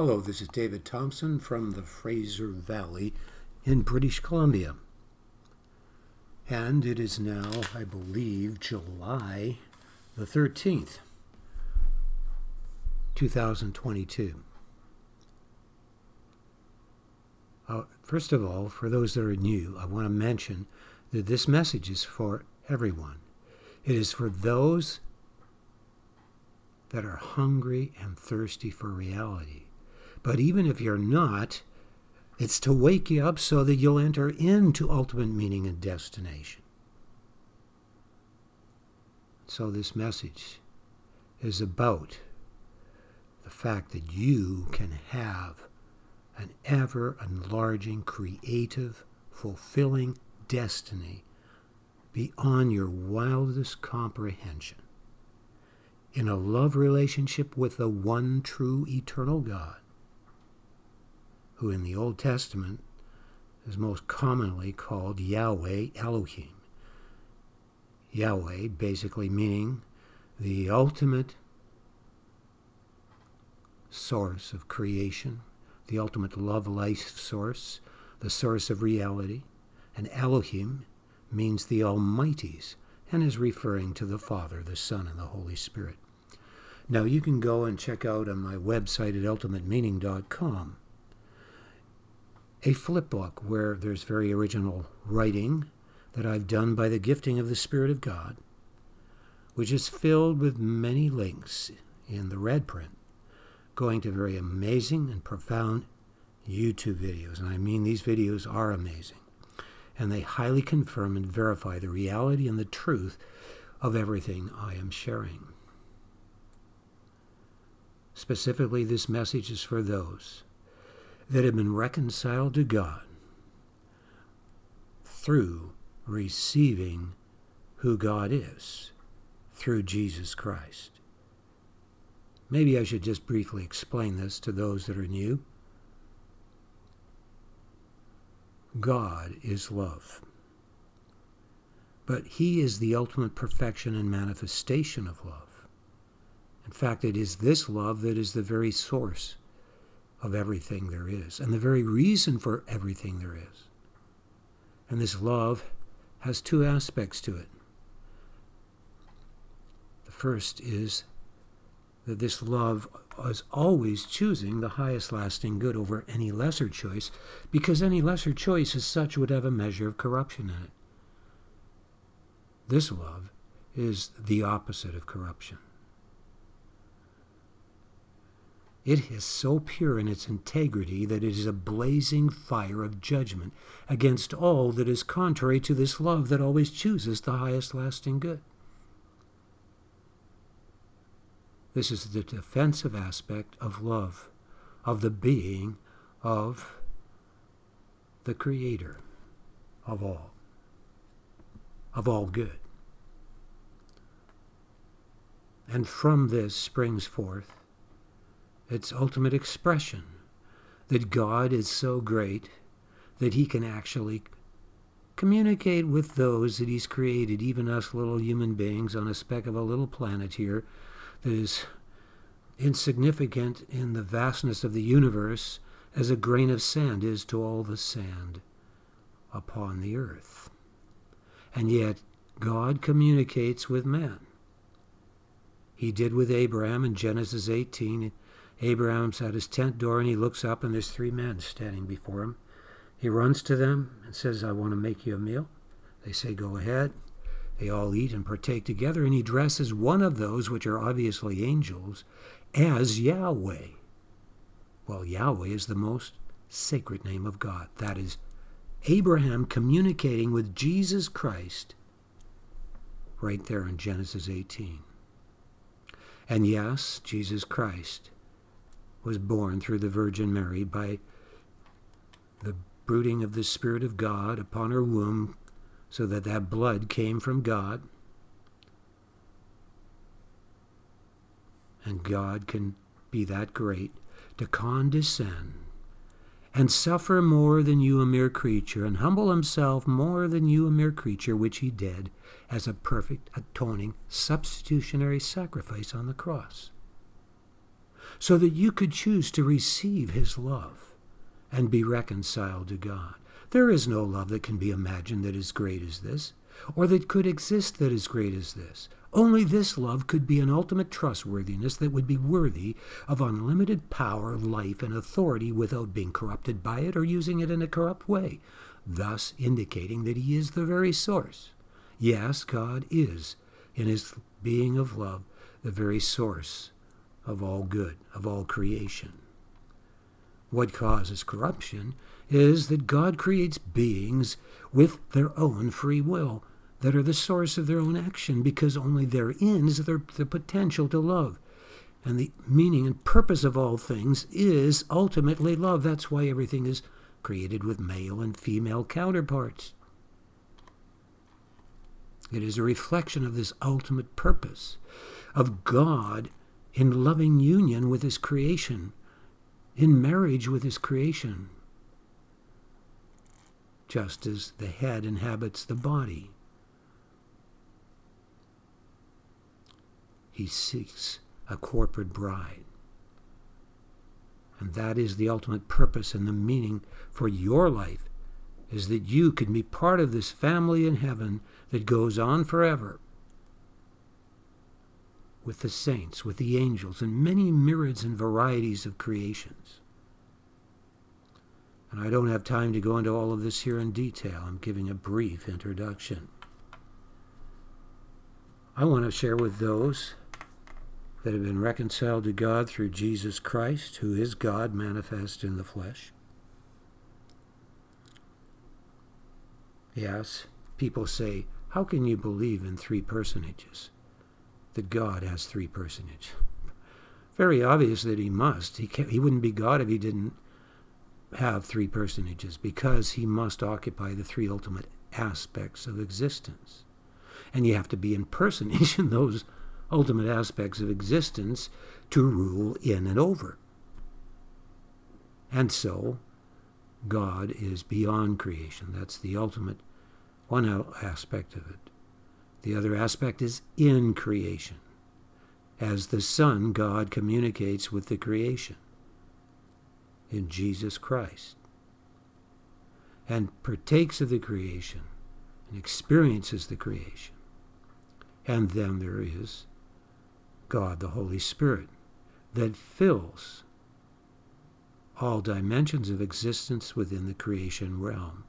Hello, this is David Thompson from the Fraser Valley in British Columbia. And it is now, I believe, July the 13th, 2022. Uh, first of all, for those that are new, I want to mention that this message is for everyone. It is for those that are hungry and thirsty for reality. But even if you're not, it's to wake you up so that you'll enter into ultimate meaning and destination. So, this message is about the fact that you can have an ever enlarging, creative, fulfilling destiny beyond your wildest comprehension in a love relationship with the one true eternal God, who in the Old Testament is most commonly called Yahweh Elohim. Yahweh basically meaning the ultimate source of creation, the ultimate love life source, the source of reality, and Elohim means the Almighty's and is referring to the Father, the Son, and the Holy Spirit. Now, you can go and check out on my website at ultimatemeaning.com a flip book where there's very original writing that I've done by the gifting of the Spirit of God, which is filled with many links in the red print, going to very amazing and profound YouTube videos. And I mean, these videos are amazing and they highly confirm and verify the reality and the truth of everything I am sharing. Specifically, this message is for those that have been reconciled to God through receiving who God is through Jesus Christ. Maybe I should just briefly explain this to those that are new. God is love. But He is the ultimate perfection and manifestation of love. In fact, it is this love that is the very source of everything there is, and the very reason for everything there is. And this love has two aspects to it. The first is that this love is always choosing the highest lasting good over any lesser choice, because any lesser choice as such would have a measure of corruption in it. This love is the opposite of corruption. It is so pure in its integrity that it is a blazing fire of judgment against all that is contrary to this love that always chooses the highest lasting good. This is the defensive aspect of love, of the being of the Creator of all, of all good. And from this springs forth its ultimate expression that God is so great that he can actually communicate with those that he's created, even us little human beings on a speck of a little planet here that is insignificant in the vastness of the universe as a grain of sand is to all the sand upon the earth. And yet, God communicates with man. He did with Abraham in Genesis 18. Abraham's at his tent door and he looks up and there's three men standing before him. He runs to them and says, I want to make you a meal. They say, Go ahead. They all eat and partake together, and he dresses one of those, which are obviously angels, as Yahweh. Well, Yahweh is the most sacred name of God. That is Abraham communicating with Jesus Christ right there in Genesis 18. And yes, Jesus Christ was born through the Virgin Mary by the brooding of the Spirit of God upon her womb, so that that blood came from God. And God can be that great to condescend and suffer more than you, a mere creature, and humble himself more than you, a mere creature, which he did as a perfect, atoning, substitutionary sacrifice on the cross. So that you could choose to receive his love and be reconciled to God. There is no love that can be imagined that is great as this, or that could exist that is great as this. Only this love could be an ultimate trustworthiness that would be worthy of unlimited power, life, and authority without being corrupted by it or using it in a corrupt way, thus indicating that He is the very source. Yes, God is, in His being of love, the very source of all good, of all creation. What causes corruption is that God creates beings with their own free will that are the source of their own action because only therein is there the potential to love. And the meaning and purpose of all things is ultimately love. That's why everything is created with male and female counterparts. It is a reflection of this ultimate purpose of God in loving union with His creation, in marriage with His creation, just as the head inhabits the body. He seeks a corporate bride. And that is the ultimate purpose and the meaning for your life is that you can be part of this family in heaven that goes on forever with the saints, with the angels, and many myriads and varieties of creations. And I don't have time to go into all of this here in detail. I'm giving a brief introduction. I want to share with those that have been reconciled to God through Jesus Christ, who is God manifest in the flesh. Yes, people say, How can you believe in three personages? That God has three personages. Very obvious that he must. He, can't, he wouldn't be God if he didn't have three personages, because he must occupy the three ultimate aspects of existence. And you have to be in personage in those ultimate aspects of existence to rule in and over. And so, God is beyond creation. That's the ultimate one aspect of it. The other aspect is in creation. As the Son, God communicates with the creation in Jesus Christ and partakes of the creation and experiences the creation. And then there is God, the Holy Spirit, that fills all dimensions of existence within the creation realm.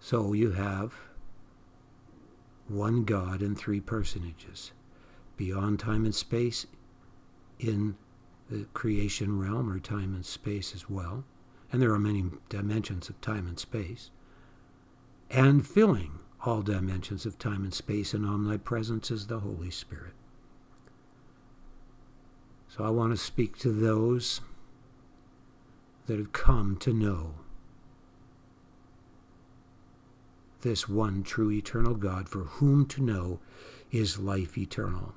So you have one God in three personages, beyond time and space, in the creation realm or time and space as well. And there are many dimensions of time and space. And filling all dimensions of time and space, and omnipresence is the Holy Spirit. So I want to speak to those that have come to know this one true eternal God, for whom to know is life eternal.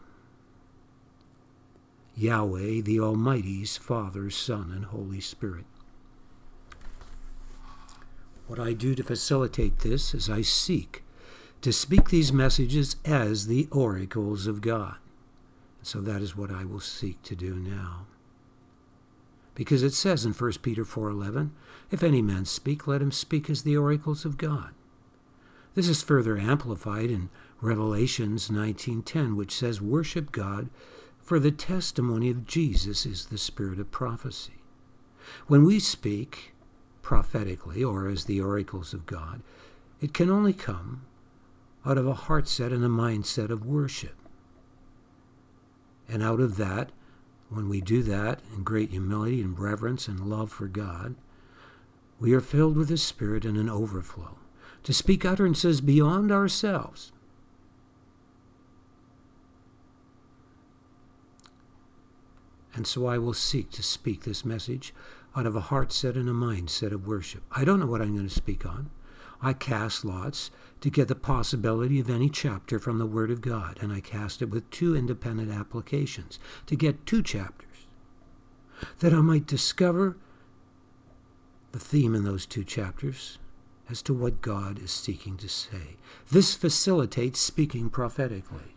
Yahweh, the Almighty's Father, Son, and Holy Spirit. What I do to facilitate this is I seek to speak these messages as the oracles of God. So that is what I will seek to do now. Because it says in 1 Peter 4:11, if any man speak, let him speak as the oracles of God. This is further amplified in Revelations 19:10, which says, "Worship God, for the testimony of Jesus is the spirit of prophecy." When we speak prophetically or as the oracles of God, it can only come out of a heart set and a mindset of worship. And out of that, when we do that in great humility and reverence and love for God, we are filled with His Spirit in an overflow to speak utterances beyond ourselves. And so I will seek to speak this message out of a heart set and a mind set of worship. I don't know what I'm going to speak on. I cast lots to get the possibility of any chapter from the Word of God, and I cast it with two independent applications to get two chapters, that I might discover the theme in those two chapters as to what God is seeking to say. This facilitates speaking prophetically.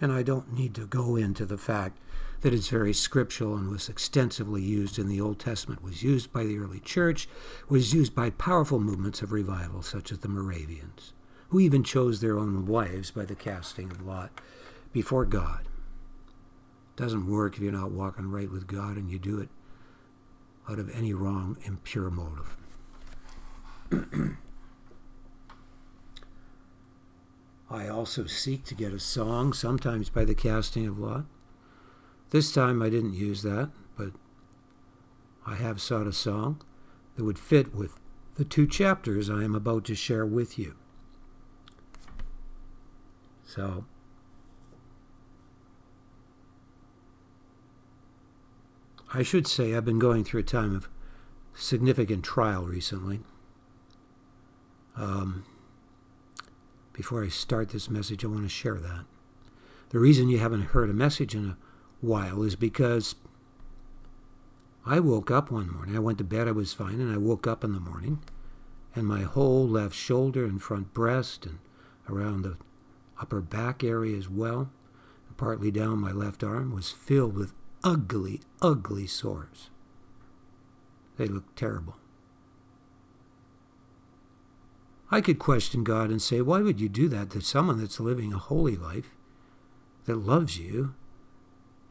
And I don't need to go into the fact that it's very scriptural and was extensively used in the Old Testament, was used by the early church, was used by powerful movements of revival such as the Moravians, who even chose their own wives by the casting of lot before God. It doesn't work if you're not walking right with God and you do it out of any wrong, impure motive. I also seek to get a song, sometimes by the casting of lot. This time I didn't use that, but I have sought a song that would fit with the two chapters I am about to share with you. So, I should say I've been going through a time of significant trial recently. Um, before I start this message, I want to share that. The reason you haven't heard a message in a while is because I woke up one morning. I went to bed, I was fine, and I woke up in the morning, and my whole left shoulder and front breast and around the upper back area as well, and partly down my left arm, was filled with ugly, ugly sores. They looked terrible. I could question God and say, why would you do that to someone that's living a holy life, that loves you,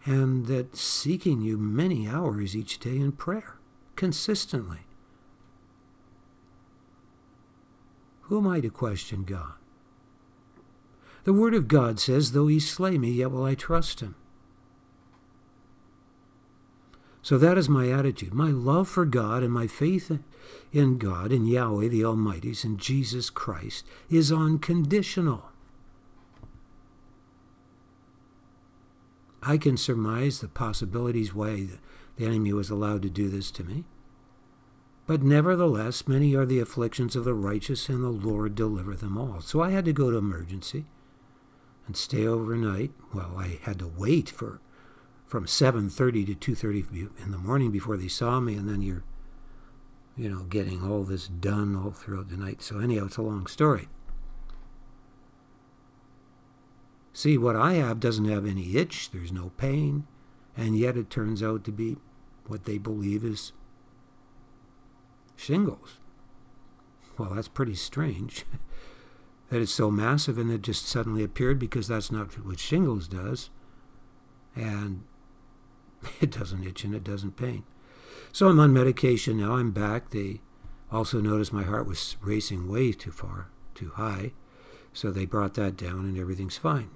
and that's seeking you many hours each day in prayer, consistently? Who am I to question God? The Word of God says, Though he slay me, yet will I trust him. So that is my attitude. My love for God and my faith in God, in Yahweh the Almighty's, in Jesus Christ, is unconditional. I can surmise the possibilities why the enemy was allowed to do this to me. But nevertheless, many are the afflictions of the righteous, and the Lord deliver them all. So I had to go to emergency and stay overnight. Well, I had to wait for from 7.30 to 2.30 in the morning before they saw me, and then you're, you know, getting all this done all throughout the night. So anyhow, it's a long story. See, what I have doesn't have any itch, there's no pain, and yet it turns out to be what they believe is shingles. Well, that's pretty strange that it's so massive and it just suddenly appeared because that's not what shingles does. And It doesn't itch and it doesn't pain. So I'm on medication now. I'm back. They also noticed my heart was racing way too far, too high. So they brought that down and everything's fine.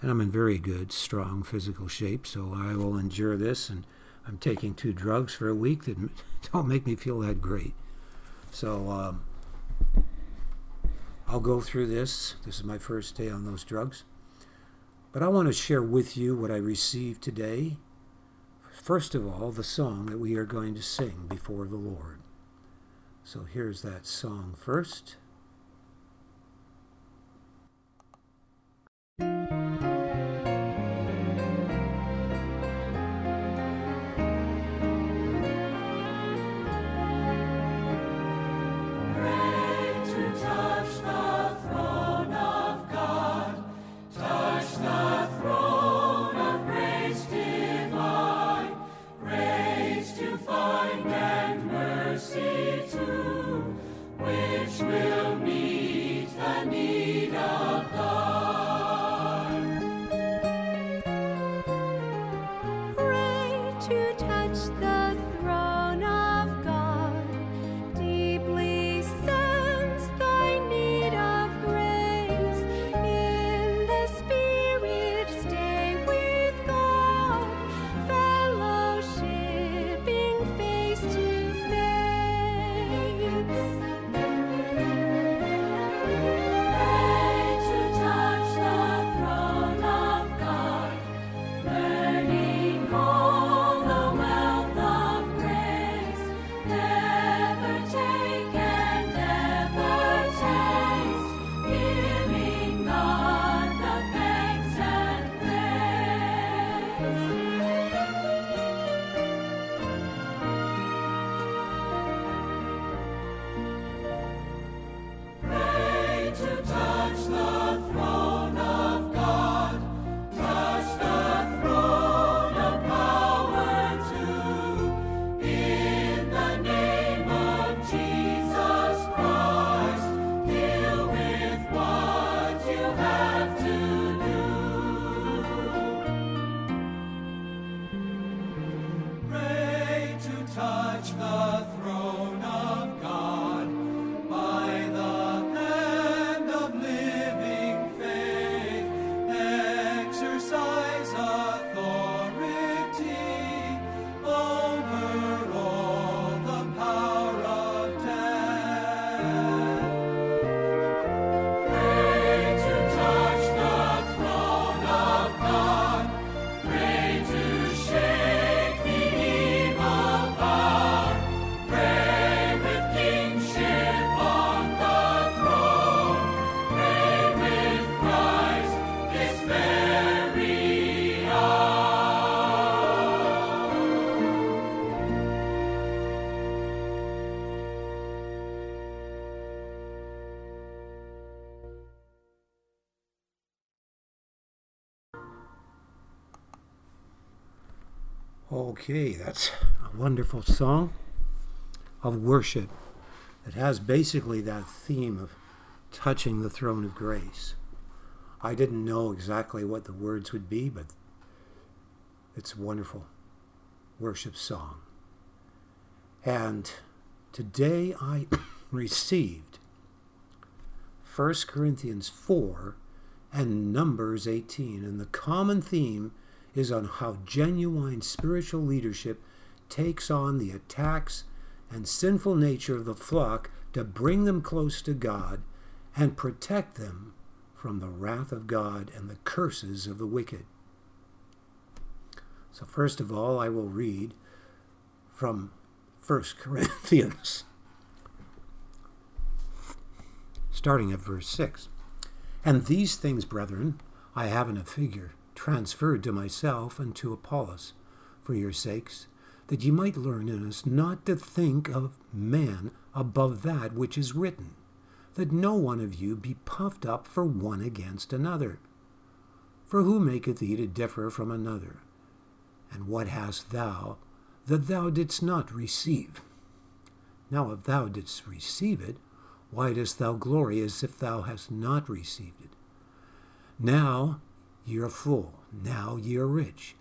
And I'm in very good, strong physical shape. So I will endure this. And I'm taking two drugs for a week that don't make me feel that great. So um, I'll go through this. This is my first day on those drugs. But I want to share with you what I received today first of all, the song that we are going to sing before the Lord. So here's that song first. Okay, that's a wonderful song of worship. It has basically that theme of touching the throne of grace. I didn't know exactly what the words would be, but it's a wonderful worship song. And today I received 1 Corinthians 4 and Numbers 18, and the common theme is on how genuine spiritual leadership takes on the attacks and sinful nature of the flock to bring them close to God and protect them from the wrath of God and the curses of the wicked. So, first of all, I will read from 1 Corinthians, starting at verse 6. And these things, brethren, I have in a figure transferred to myself and to Apollos for your sakes, that ye might learn in us not to think of man above that which is written, that no one of you be puffed up for one against another. For who maketh thee to differ from another? And what hast thou that thou didst not receive? Now, if thou didst receive it, why dost thou glory as if thou hast not received it? Now Ye are full, now ye are rich.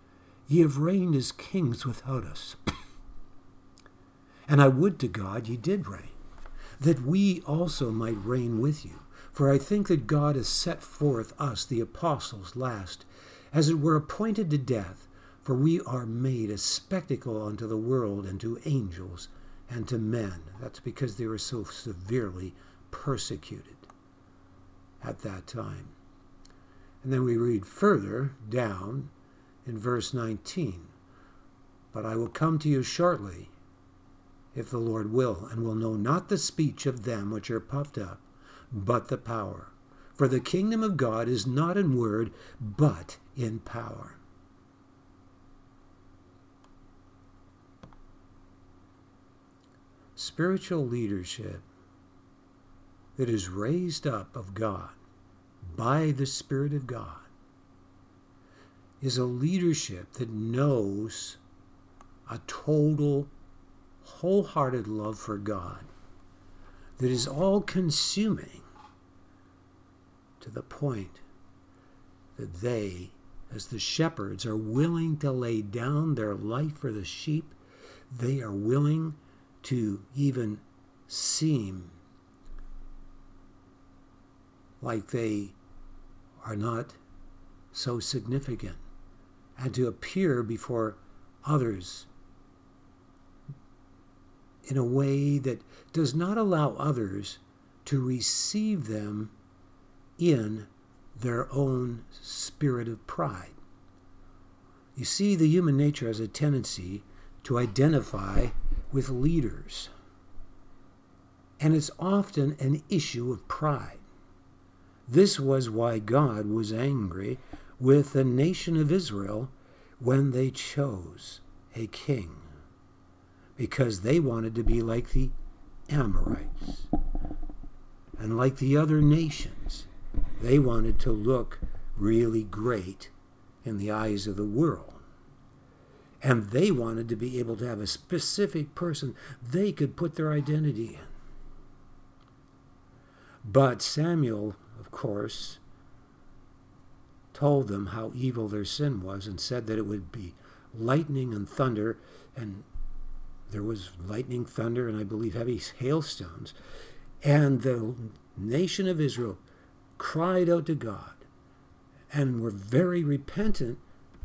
Ye have reigned as kings without us. and I would to God ye did reign, that we also might reign with you. For I think that God has set forth us, the apostles, last, as it were appointed to death, for we are made a spectacle unto the world and to angels and to men. That's because they were so severely persecuted at that time. And then we read further down in verse 19 But I will come to you shortly, if the Lord will, and will know not the speech of them which are puffed up, but the power. For the kingdom of God is not in word, but in power. Spiritual leadership that is raised up of God by the Spirit of God is a leadership that knows a total, wholehearted love for God that is all consuming to the point that they, as the shepherds, are willing to lay down their life for the sheep. They are willing to even seem like they are not so significant and to appear before others in a way that does not allow others to receive them in their own spirit of pride. You see, the human nature has a tendency to identify with leaders, and it's often an issue of pride. This was why God was angry with the nation of Israel when they chose a king, because they wanted to be like the Amorites and like the other nations. They wanted to look really great in the eyes of the world. And they wanted to be able to have a specific person they could put their identity in. But Samuel of course, told them how evil their sin was and said that it would be lightning and thunder, and there was lightning, thunder, and I believe heavy hailstones. And the nation of Israel cried out to God and were very repentant,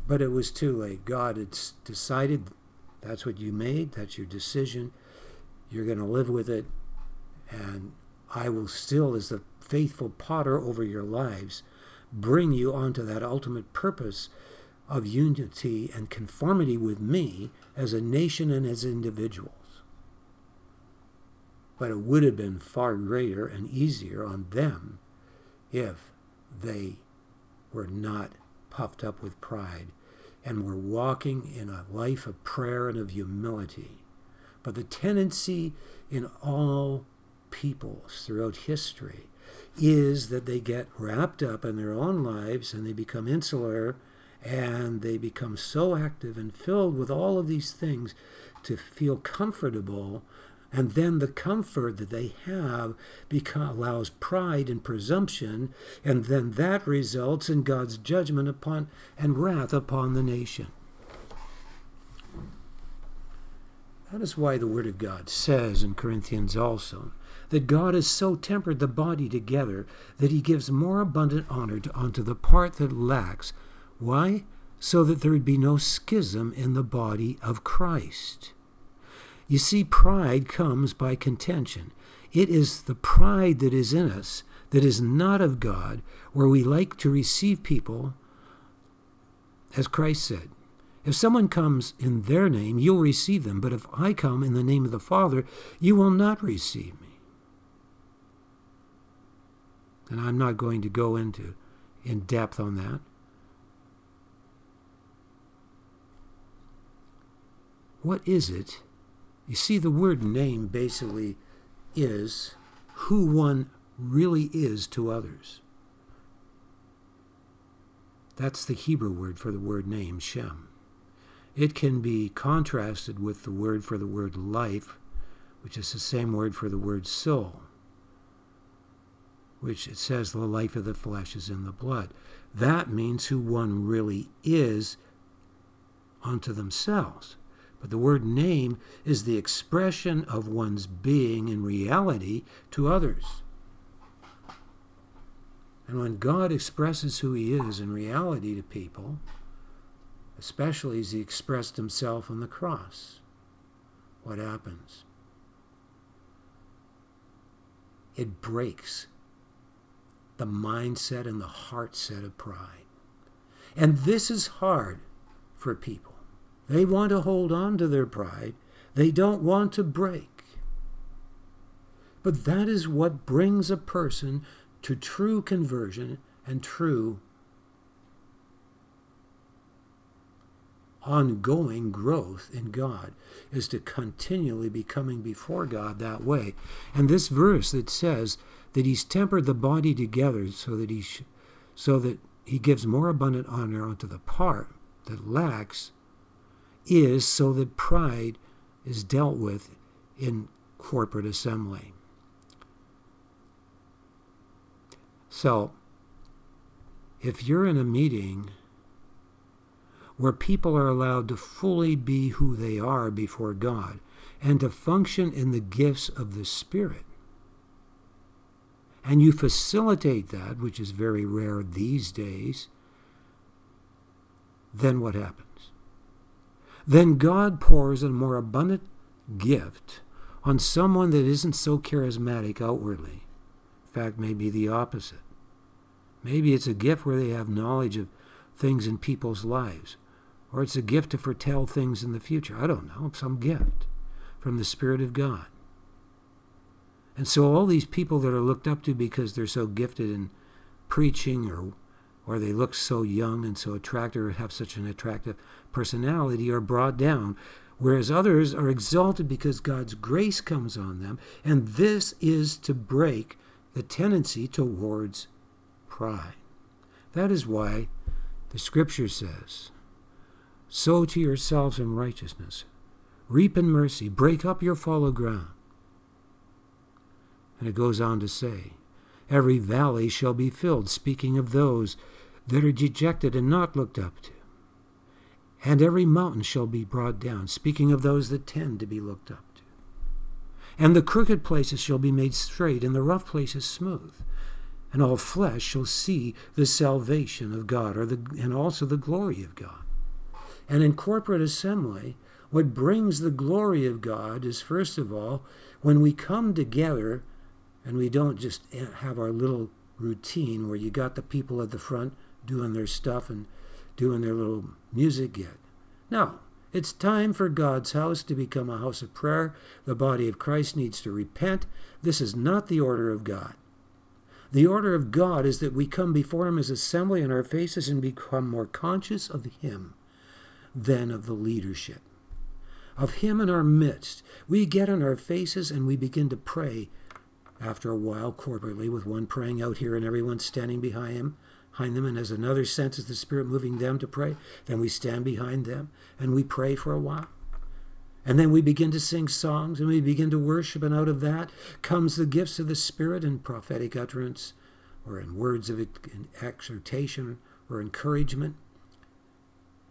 but it was too late. God had decided that's what you made, that's your decision. You're going to live with it, and I will still, as the faithful potter over your lives, bring you onto that ultimate purpose of unity and conformity with me as a nation and as individuals. But it would have been far greater and easier on them if they were not puffed up with pride and were walking in a life of prayer and of humility. But the tendency in all peoples throughout history is that they get wrapped up in their own lives and they become insular and they become so active and filled with all of these things to feel comfortable and then the comfort that they have beca- allows pride and presumption, and then that results in God's judgment upon and wrath upon the nation. That is why the Word of God says in Corinthians also that God has so tempered the body together that he gives more abundant honor to, unto the part that lacks. Why? So that there would be no schism in the body of Christ. You see, pride comes by contention. It is the pride that is in us that is not of God, where we like to receive people, as Christ said. If someone comes in their name, you'll receive them. But if I come in the name of the Father, you will not receive me. And I'm not going to go into in depth on that. What is it? You see, the word name basically is who one really is to others. That's the Hebrew word for the word name, Shem. It can be contrasted with the word for the word life, which is the same word for the word soul which it says the life of the flesh is in the blood. That means who one really is unto themselves. But the word name is the expression of one's being in reality to others. And when God expresses who he is in reality to people, especially as he expressed himself on the cross, what happens? It breaks the mindset and the heart set of pride. And this is hard for people. They want to hold on to their pride, they don't want to break. But that is what brings a person to true conversion and true ongoing growth in God is to continually be coming before God that way. And this verse that says that he's tempered the body together so that he sh- so that he gives more abundant honor unto the part that lacks is so that pride is dealt with in corporate assembly. So, if you're in a meeting where people are allowed to fully be who they are before God and to function in the gifts of the Spirit, and you facilitate that, which is very rare these days, then what happens? Then God pours a more abundant gift on someone that isn't so charismatic outwardly. In fact, maybe the opposite. Maybe it's a gift where they have knowledge of things in people's lives, or it's a gift to foretell things in the future. I don't know, some gift from the Spirit of God. And so all these people that are looked up to because they're so gifted in preaching or or they look so young and so attractive or have such an attractive personality are brought down whereas others are exalted because God's grace comes on them and this is to break the tendency towards pride. That is why the scripture says, Sow to yourselves in righteousness, reap in mercy, break up your fallow ground. And it goes on to say, Every valley shall be filled, speaking of those that are dejected and not looked up to. And every mountain shall be brought down, speaking of those that tend to be looked up to. And the crooked places shall be made straight, and the rough places smooth. And all flesh shall see the salvation of God, or the, and also the glory of God. And in corporate assembly, what brings the glory of God is, first of all, when we come together and we don't just have our little routine where you got the people at the front doing their stuff and doing their little music yet. No, it's time for God's house to become a house of prayer. The body of Christ needs to repent. This is not the order of God. The order of God is that we come before Him as assembly in our faces and become more conscious of Him than of the leadership. Of Him in our midst. We get on our faces and we begin to pray after a while corporately with one praying out here and everyone standing behind him behind them, and as another senses the Spirit moving them to pray, then we stand behind them and we pray for a while. And then we begin to sing songs and we begin to worship, and out of that comes the gifts of the Spirit in prophetic utterance or in words of exhortation or encouragement.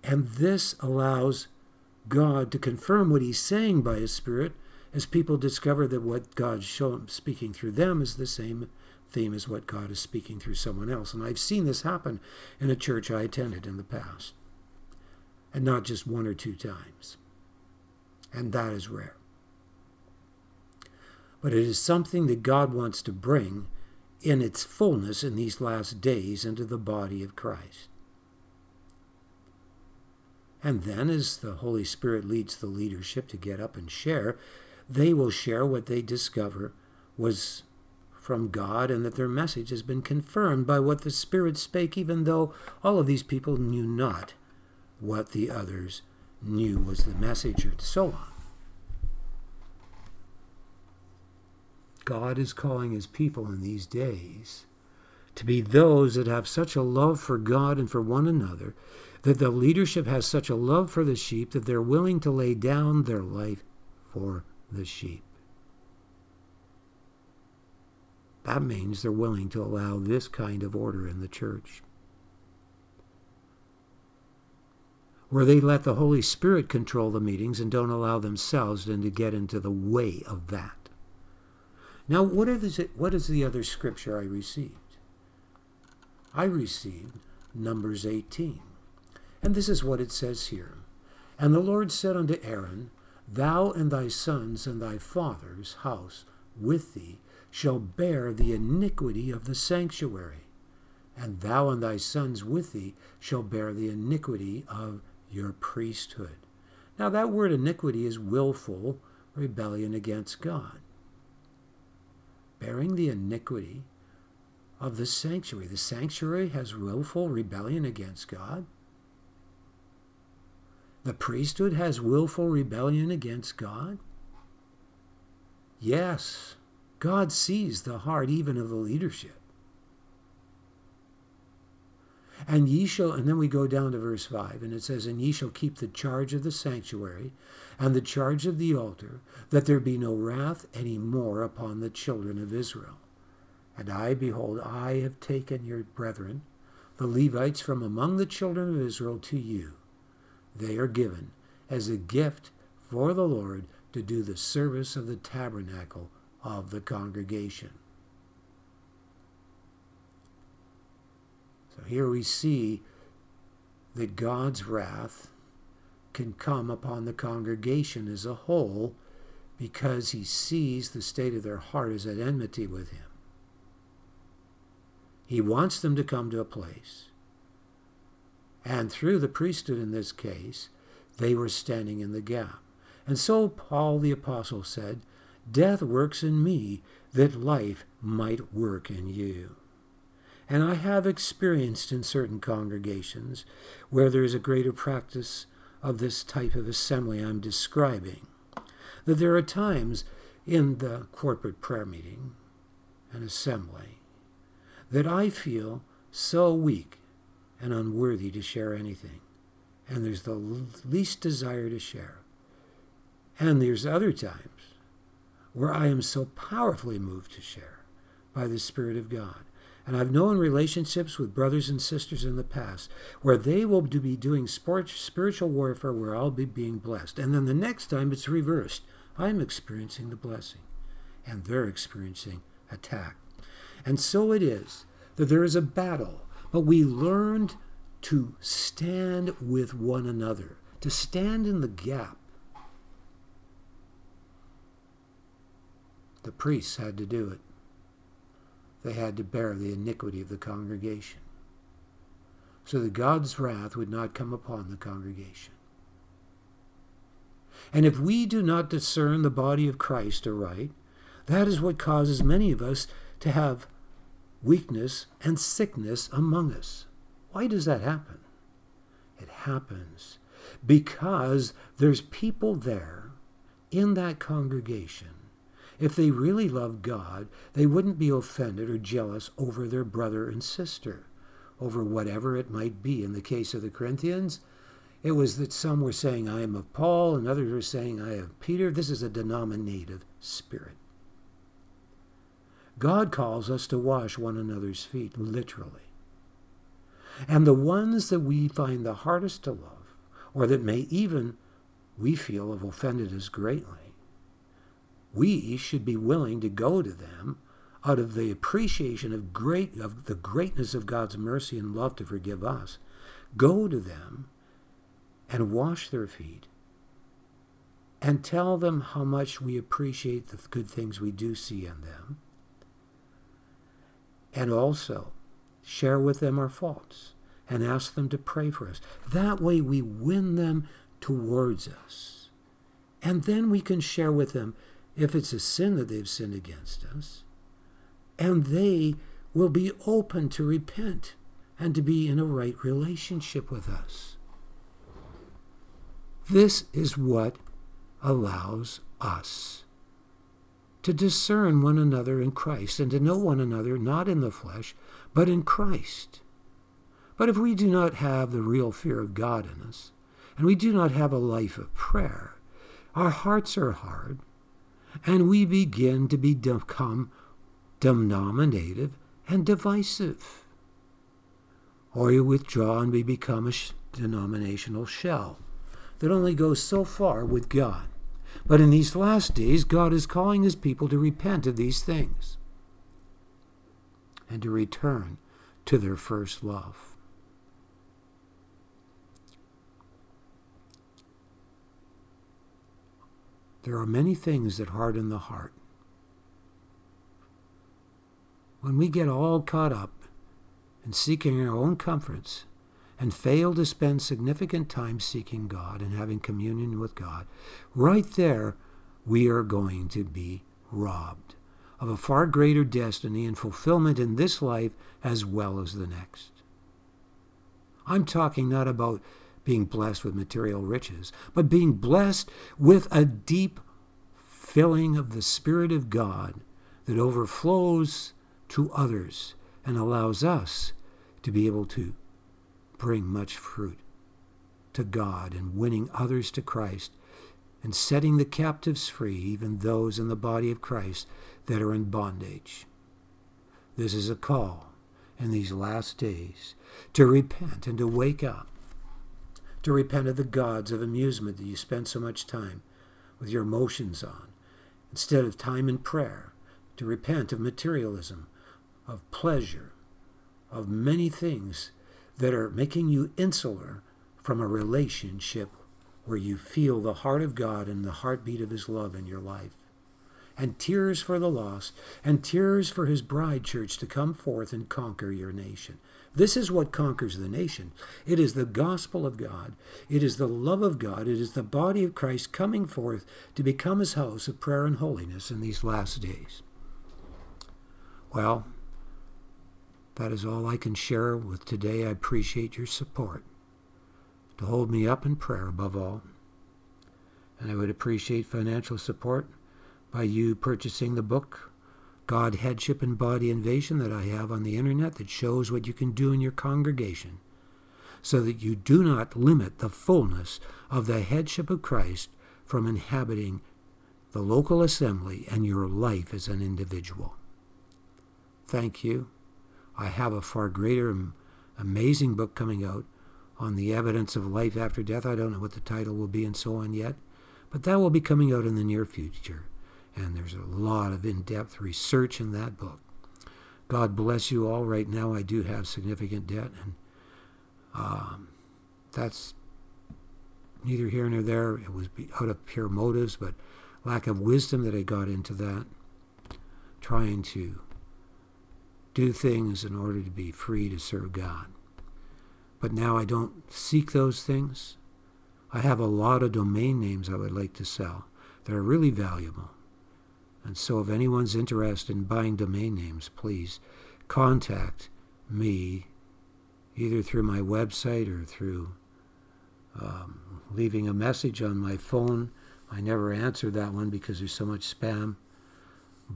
And this allows God to confirm what He's saying by His Spirit as people discover that what God's showing, speaking through them is the same theme as what God is speaking through someone else. And I've seen this happen in a church I attended in the past, and not just one or two times and that is rare. But it is something that God wants to bring in its fullness in these last days into the body of Christ. And then, as the Holy Spirit leads the leadership to get up and share, they will share what they discover was from God and that their message has been confirmed by what the Spirit spake, even though all of these people knew not what the others knew was the message and so on. God is calling his people in these days to be those that have such a love for God and for one another, that the leadership has such a love for the sheep that they're willing to lay down their life for the sheep. That means they're willing to allow this kind of order in the church. where they let the Holy Spirit control the meetings and don't allow themselves then to get into the way of that. Now, what is, it, what is the other scripture I received? I received Numbers 18. And this is what it says here. And the Lord said unto Aaron, Thou and thy sons and thy father's house with thee shall bear the iniquity of the sanctuary, and thou and thy sons with thee shall bear the iniquity of your priesthood. Now, that word iniquity is willful rebellion against God, bearing the iniquity of the sanctuary. The sanctuary has willful rebellion against God. The priesthood has willful rebellion against God. Yes, God sees the heart even of the leadership. And ye shall, and then we go down to verse 5, and it says, And ye shall keep the charge of the sanctuary and the charge of the altar, that there be no wrath any more upon the children of Israel. And I, behold, I have taken your brethren, the Levites, from among the children of Israel to you. They are given as a gift for the Lord to do the service of the tabernacle of the congregation. So here we see that God's wrath can come upon the congregation as a whole because he sees the state of their heart as at enmity with him. He wants them to come to a place. And through the priesthood in this case, they were standing in the gap. And so Paul the Apostle said, Death works in me that life might work in you. And I have experienced in certain congregations where there is a greater practice of this type of assembly I'm describing, that there are times in the corporate prayer meeting and assembly that I feel so weak and unworthy to share anything. And there's the least desire to share. And there's other times where I am so powerfully moved to share by the Spirit of God. And I've known relationships with brothers and sisters in the past where they will be doing spiritual warfare where I'll be being blessed. And then the next time it's reversed. I'm experiencing the blessing and they're experiencing attack. And so it is that there is a battle, but we learned to stand with one another, to stand in the gap. The priests had to do it they had to bear the iniquity of the congregation, so that God's wrath would not come upon the congregation. And if we do not discern the body of Christ aright, that is what causes many of us to have weakness and sickness among us. Why does that happen? It happens because there's people there in that congregation if they really loved God, they wouldn't be offended or jealous over their brother and sister, over whatever it might be. In the case of the Corinthians, it was that some were saying, I am of Paul, and others were saying, I am Peter. This is a denominative spirit. God calls us to wash one another's feet, literally. And the ones that we find the hardest to love, or that may even we feel have offended us greatly, we should be willing to go to them out of the appreciation of great of the greatness of God's mercy and love to forgive us. Go to them and wash their feet and tell them how much we appreciate the good things we do see in them. And also share with them our faults and ask them to pray for us. That way we win them towards us. And then we can share with them if it's a sin that they've sinned against us. And they will be open to repent and to be in a right relationship with us. This is what allows us to discern one another in Christ and to know one another not in the flesh, but in Christ. But if we do not have the real fear of God in us, and we do not have a life of prayer, our hearts are hard, and we begin to become denominative and divisive. Or you withdraw and we become a denominational shell that only goes so far with God. But in these last days, God is calling his people to repent of these things and to return to their first love. There are many things that harden the heart. When we get all caught up in seeking our own comforts and fail to spend significant time seeking God and having communion with God, right there we are going to be robbed of a far greater destiny and fulfillment in this life as well as the next. I'm talking not about being blessed with material riches, but being blessed with a deep filling of the Spirit of God that overflows to others and allows us to be able to bring much fruit to God and winning others to Christ and setting the captives free, even those in the body of Christ that are in bondage. This is a call in these last days to repent and to wake up to repent of the gods of amusement that you spend so much time with your emotions on, instead of time in prayer, to repent of materialism, of pleasure, of many things that are making you insular from a relationship where you feel the heart of God and the heartbeat of His love in your life. And tears for the lost, and tears for His bride church to come forth and conquer your nation. This is what conquers the nation. It is the gospel of God. It is the love of God. It is the body of Christ coming forth to become his house of prayer and holiness in these last days. Well, that is all I can share with today. I appreciate your support to hold me up in prayer above all. And I would appreciate financial support by you purchasing the book God Headship and Body Invasion that I have on the internet that shows what you can do in your congregation so that you do not limit the fullness of the headship of Christ from inhabiting the local assembly and your life as an individual. Thank you. I have a far greater, amazing book coming out on the evidence of life after death. I don't know what the title will be and so on yet, but that will be coming out in the near future. And there's a lot of in depth research in that book. God bless you all. Right now, I do have significant debt, and um, that's neither here nor there. It was out of pure motives, but lack of wisdom that I got into that, trying to do things in order to be free to serve God. But now I don't seek those things. I have a lot of domain names I would like to sell that are really valuable. And so if anyone's interested in buying domain names, please contact me either through my website or through um, leaving a message on my phone. I never answer that one because there's so much spam,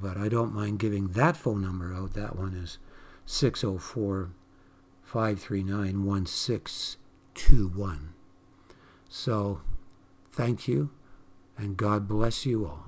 but I don't mind giving that phone number out. That one is 604 539 1621. So thank you, and God bless you all.